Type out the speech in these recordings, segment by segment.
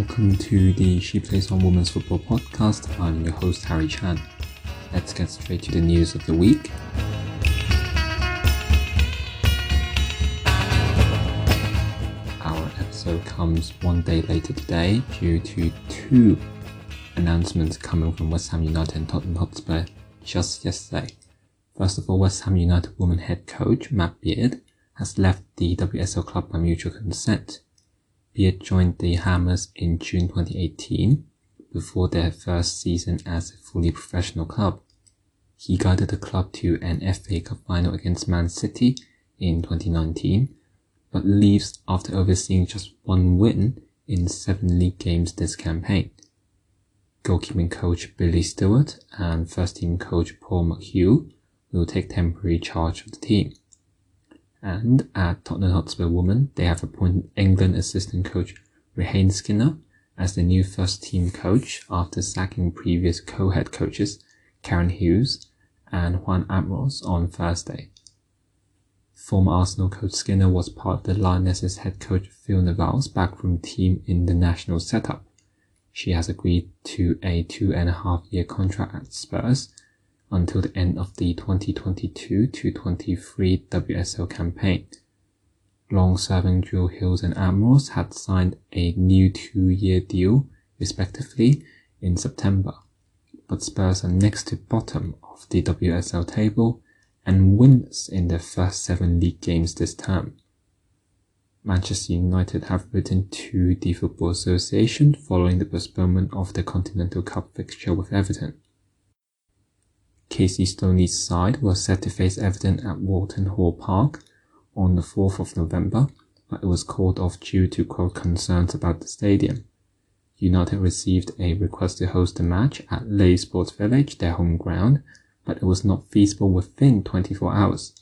Welcome to the She Plays on Women's Football podcast. I'm your host, Harry Chan. Let's get straight to the news of the week. Our episode comes one day later today due to two announcements coming from West Ham United and Tottenham Hotspur just yesterday. First of all, West Ham United women head coach Matt Beard has left the WSL club by mutual consent. Beard joined the Hammers in June 2018 before their first season as a fully professional club. He guided the club to an FA Cup final against Man City in 2019, but leaves after overseeing just one win in seven league games this campaign. Goalkeeping coach Billy Stewart and first team coach Paul McHugh will take temporary charge of the team. And at Tottenham Hotspur Women, they have appointed England assistant coach Rehanne Skinner as the new first team coach after sacking previous co-head coaches Karen Hills and Juan Amorós on Thursday. Former Arsenal coach Skinner was part of the Lionesses head coach Phil Neville's backroom team in the national setup. She has agreed to a two and a half year contract at Spurs until the end of the 2022-23 WSL campaign. Long-serving Drew Hills and Amorós had signed a new two-year deal, respectively, in September. But Spurs are next to bottom of the WSL table and wins in their first seven league games this term. Manchester United have written to the Football Association following the postponement of the Continental Cup fixture with Everton. Casey Stoney's side was set to face Everton at Walton Hall Park on the 4th of November, but it was called off due to quote concerns about the stadium. United received a request to host the match at Leigh Sports Village, their home ground, but it was not feasible within 24 hours.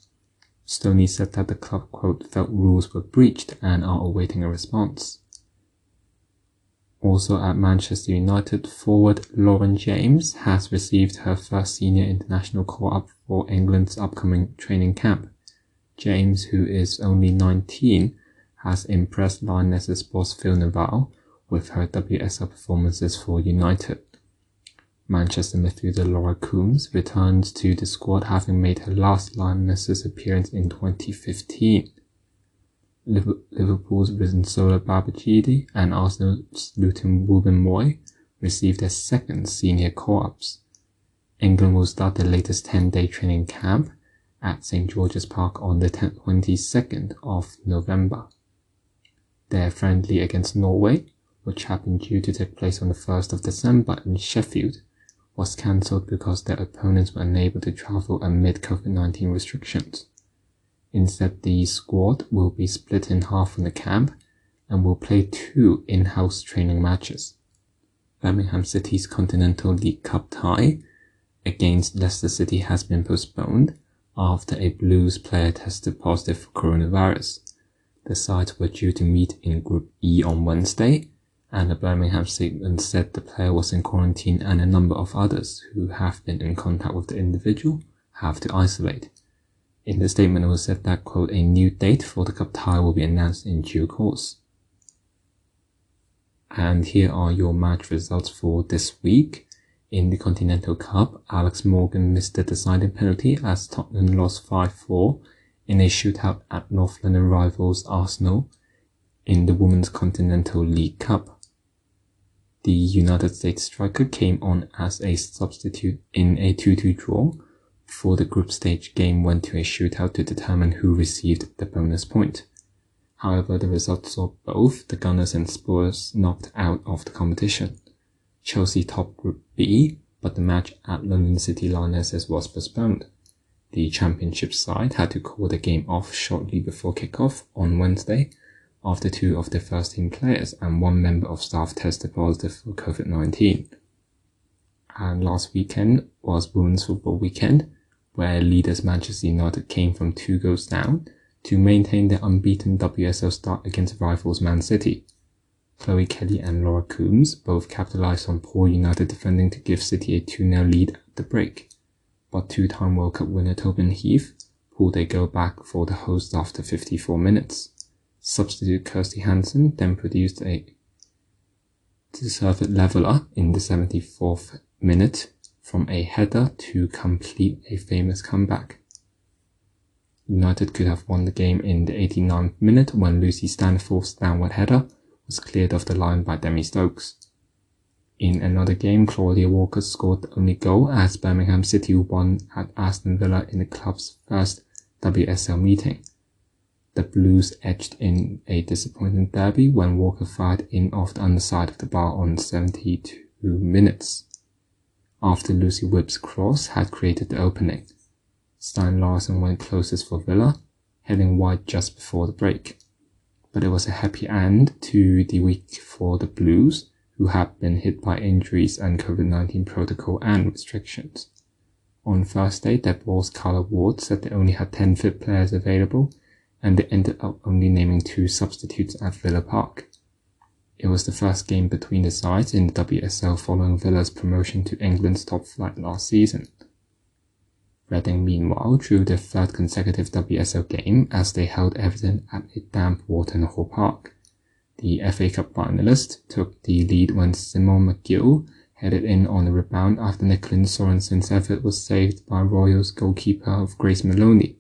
Stoney said that the club quote felt rules were breached and are awaiting a response. Also at Manchester United, forward Lauren James has received her first senior international call-up for England's upcoming training camp. James, who is only 19, has impressed Lionesses boss Phil Neville with her WSL performances for United. Manchester midfielder Laura Coombs returns to the squad having made her last Lionesses appearance in 2015. Liverpool's Rinsola Babajide and Arsenal's Lotte Wubben-Moy received their second senior call-ups. England will start their latest 10-day training camp at St George's Park on the 22nd of November. Their friendly against Norway, which had been due to take place on the 1st of December in Sheffield, was cancelled because their opponents were unable to travel amid COVID-19 restrictions. Instead, the squad will be split in half in the camp and will play two in-house training matches. Birmingham City's Continental League Cup tie against Leicester City has been postponed after a Blues player tested positive for coronavirus. The sides were due to meet in Group E on Wednesday, and the Birmingham statement said the player was in quarantine and a number of others who have been in contact with the individual have to isolate. In the statement, it was said that, quote, a new date for the cup tie will be announced in due course. And here are your match results for this week. In the Continental Cup, Alex Morgan missed the deciding penalty as Tottenham lost 5-4 in a shootout at North London rivals Arsenal in the Women's Continental League Cup. The United States striker came on as a substitute in a 2-2 draw before the group stage game went to a shootout to determine who received the bonus point. However, the result saw both the Gunners and Spurs knocked out of the competition. Chelsea topped Group B, but the match at London City Lionesses was postponed. The championship side had to call the game off shortly before kickoff on Wednesday after two of the first team players and one member of staff tested positive for COVID-19. And last weekend was Women's Football Weekend, where leaders Manchester United came from two goals down to maintain their unbeaten WSL start against rivals Man City. Chloe Kelly and Laura Coombs both capitalized on poor United defending to give City a 2-0 lead at the break, but two-time World Cup winner Tobin Heath pulled a goal back for the hosts after 54 minutes. Substitute Kirsty Hanson then produced a deserved leveller in the 74th minute from a header to complete a famous comeback. United could have won the game in the 89th minute when Lucy Staniforth's downward header was cleared off the line by Demi Stokes. In another game, Claudia Walker scored the only goal as Birmingham City won at Aston Villa in the club's first WSL meeting. The Blues edged in a disappointing derby when Walker fired in off the underside of the bar on 72 minutes. After Lucy Whipp's cross had created the opening, Stine Larsen went closest for Villa, heading wide just before the break. But it was a happy end to the week for the Blues, who had been hit by injuries and COVID-19 protocol and restrictions. On Thursday, their boss Carla Ward said they only had 10 fit players available and they ended up only naming two substitutes at Villa Park. It was the first game between the sides in the WSL following Villa's promotion to England's top flight last season. Reading meanwhile drew their third consecutive WSL game as they held Everton at a damp Walton Hall Park. The FA Cup finalists took the lead when Simone Magill headed in on a rebound after Nicoline Sorensen's effort was saved by Royals goalkeeper of Grace Moloney.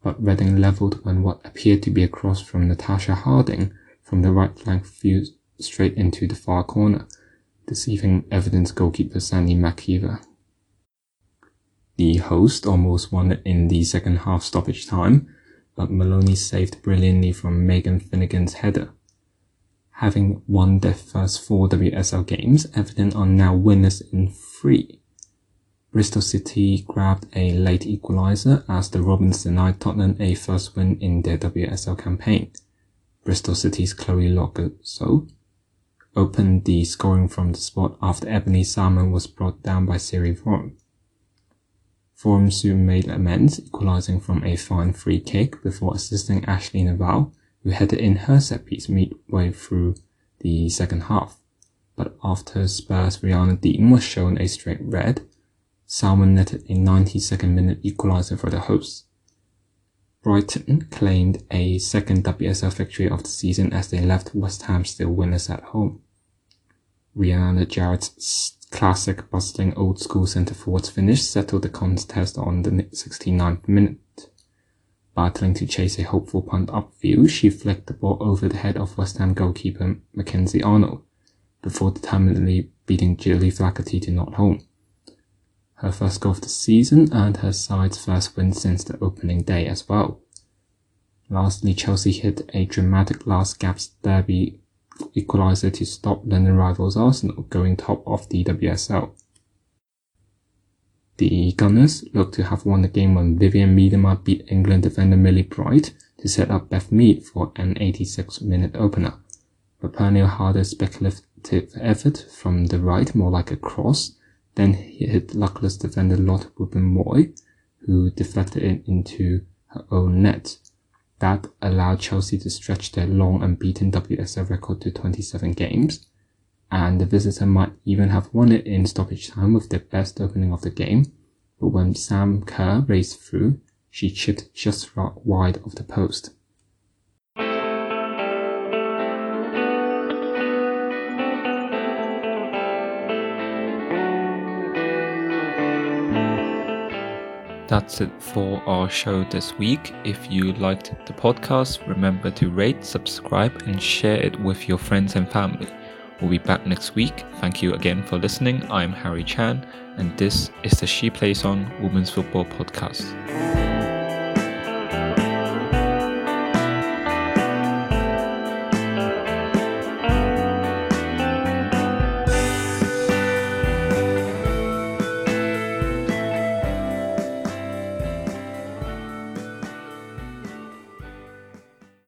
but Reading levelled when what appeared to be a cross from Natasha Harding from the right flank flew straight into the far corner, deceiving Everton's goalkeeper Sandy MacIver. The host almost won it in the second half stoppage time, but Moloney saved brilliantly from Megan Finnigan's header. Having won their first four WSL games, Everton are now winners in three. Bristol City grabbed a late equaliser as the Robins denied Tottenham a first win in their WSL campaign. Bristol City's Chloe Logarzo opened the scoring from the spot after Ebony Salmon was brought down by Siri Worm. Worm soon made amends, equalising from a fine free kick before assisting Ashleigh Neville, who headed in her set piece midway through the second half. But after Spurs' Rianna Dean was shown a straight red, Salmon netted a 92nd minute equaliser for the hosts. Brighton claimed a second WSL victory of the season as they left West Ham still winners at home. Rianna Jarrett's classic bustling old school centre forwards finish settled the contest on the 69th minute. Battling to chase a hopeful punt upfield, she flicked the ball over the head of West Ham goalkeeper Mackenzie Arnold, before determinedly beating Gilly Flaherty to not home her first goal of the season and her side's first win since the opening day as well. Lastly, Chelsea hit a dramatic last gasp derby equaliser to stop London rivals Arsenal going top of the WSL. The Gunners look to have won the game when Vivianne Miedema beat England defender Millie Bright to set up Beth Mead for an 86 minute opener. But Pernille Harder's speculative effort from the right, more like a cross, then he hit luckless defender Lotte Wubben-Moy, who deflected it into her own net. That allowed Chelsea to stretch their long unbeaten WSL record to 27 games, and the visitor might even have won it in stoppage time with their best opening of the game, but when Sam Kerr raced through, she chipped just wide of the post. That's it for our show this week. If you liked the podcast, remember to rate, subscribe, and share it with your friends and family. We'll be back next week. Thank you again for listening. I'm Harry Chan, and this is the She Plays On Women's Football Podcast.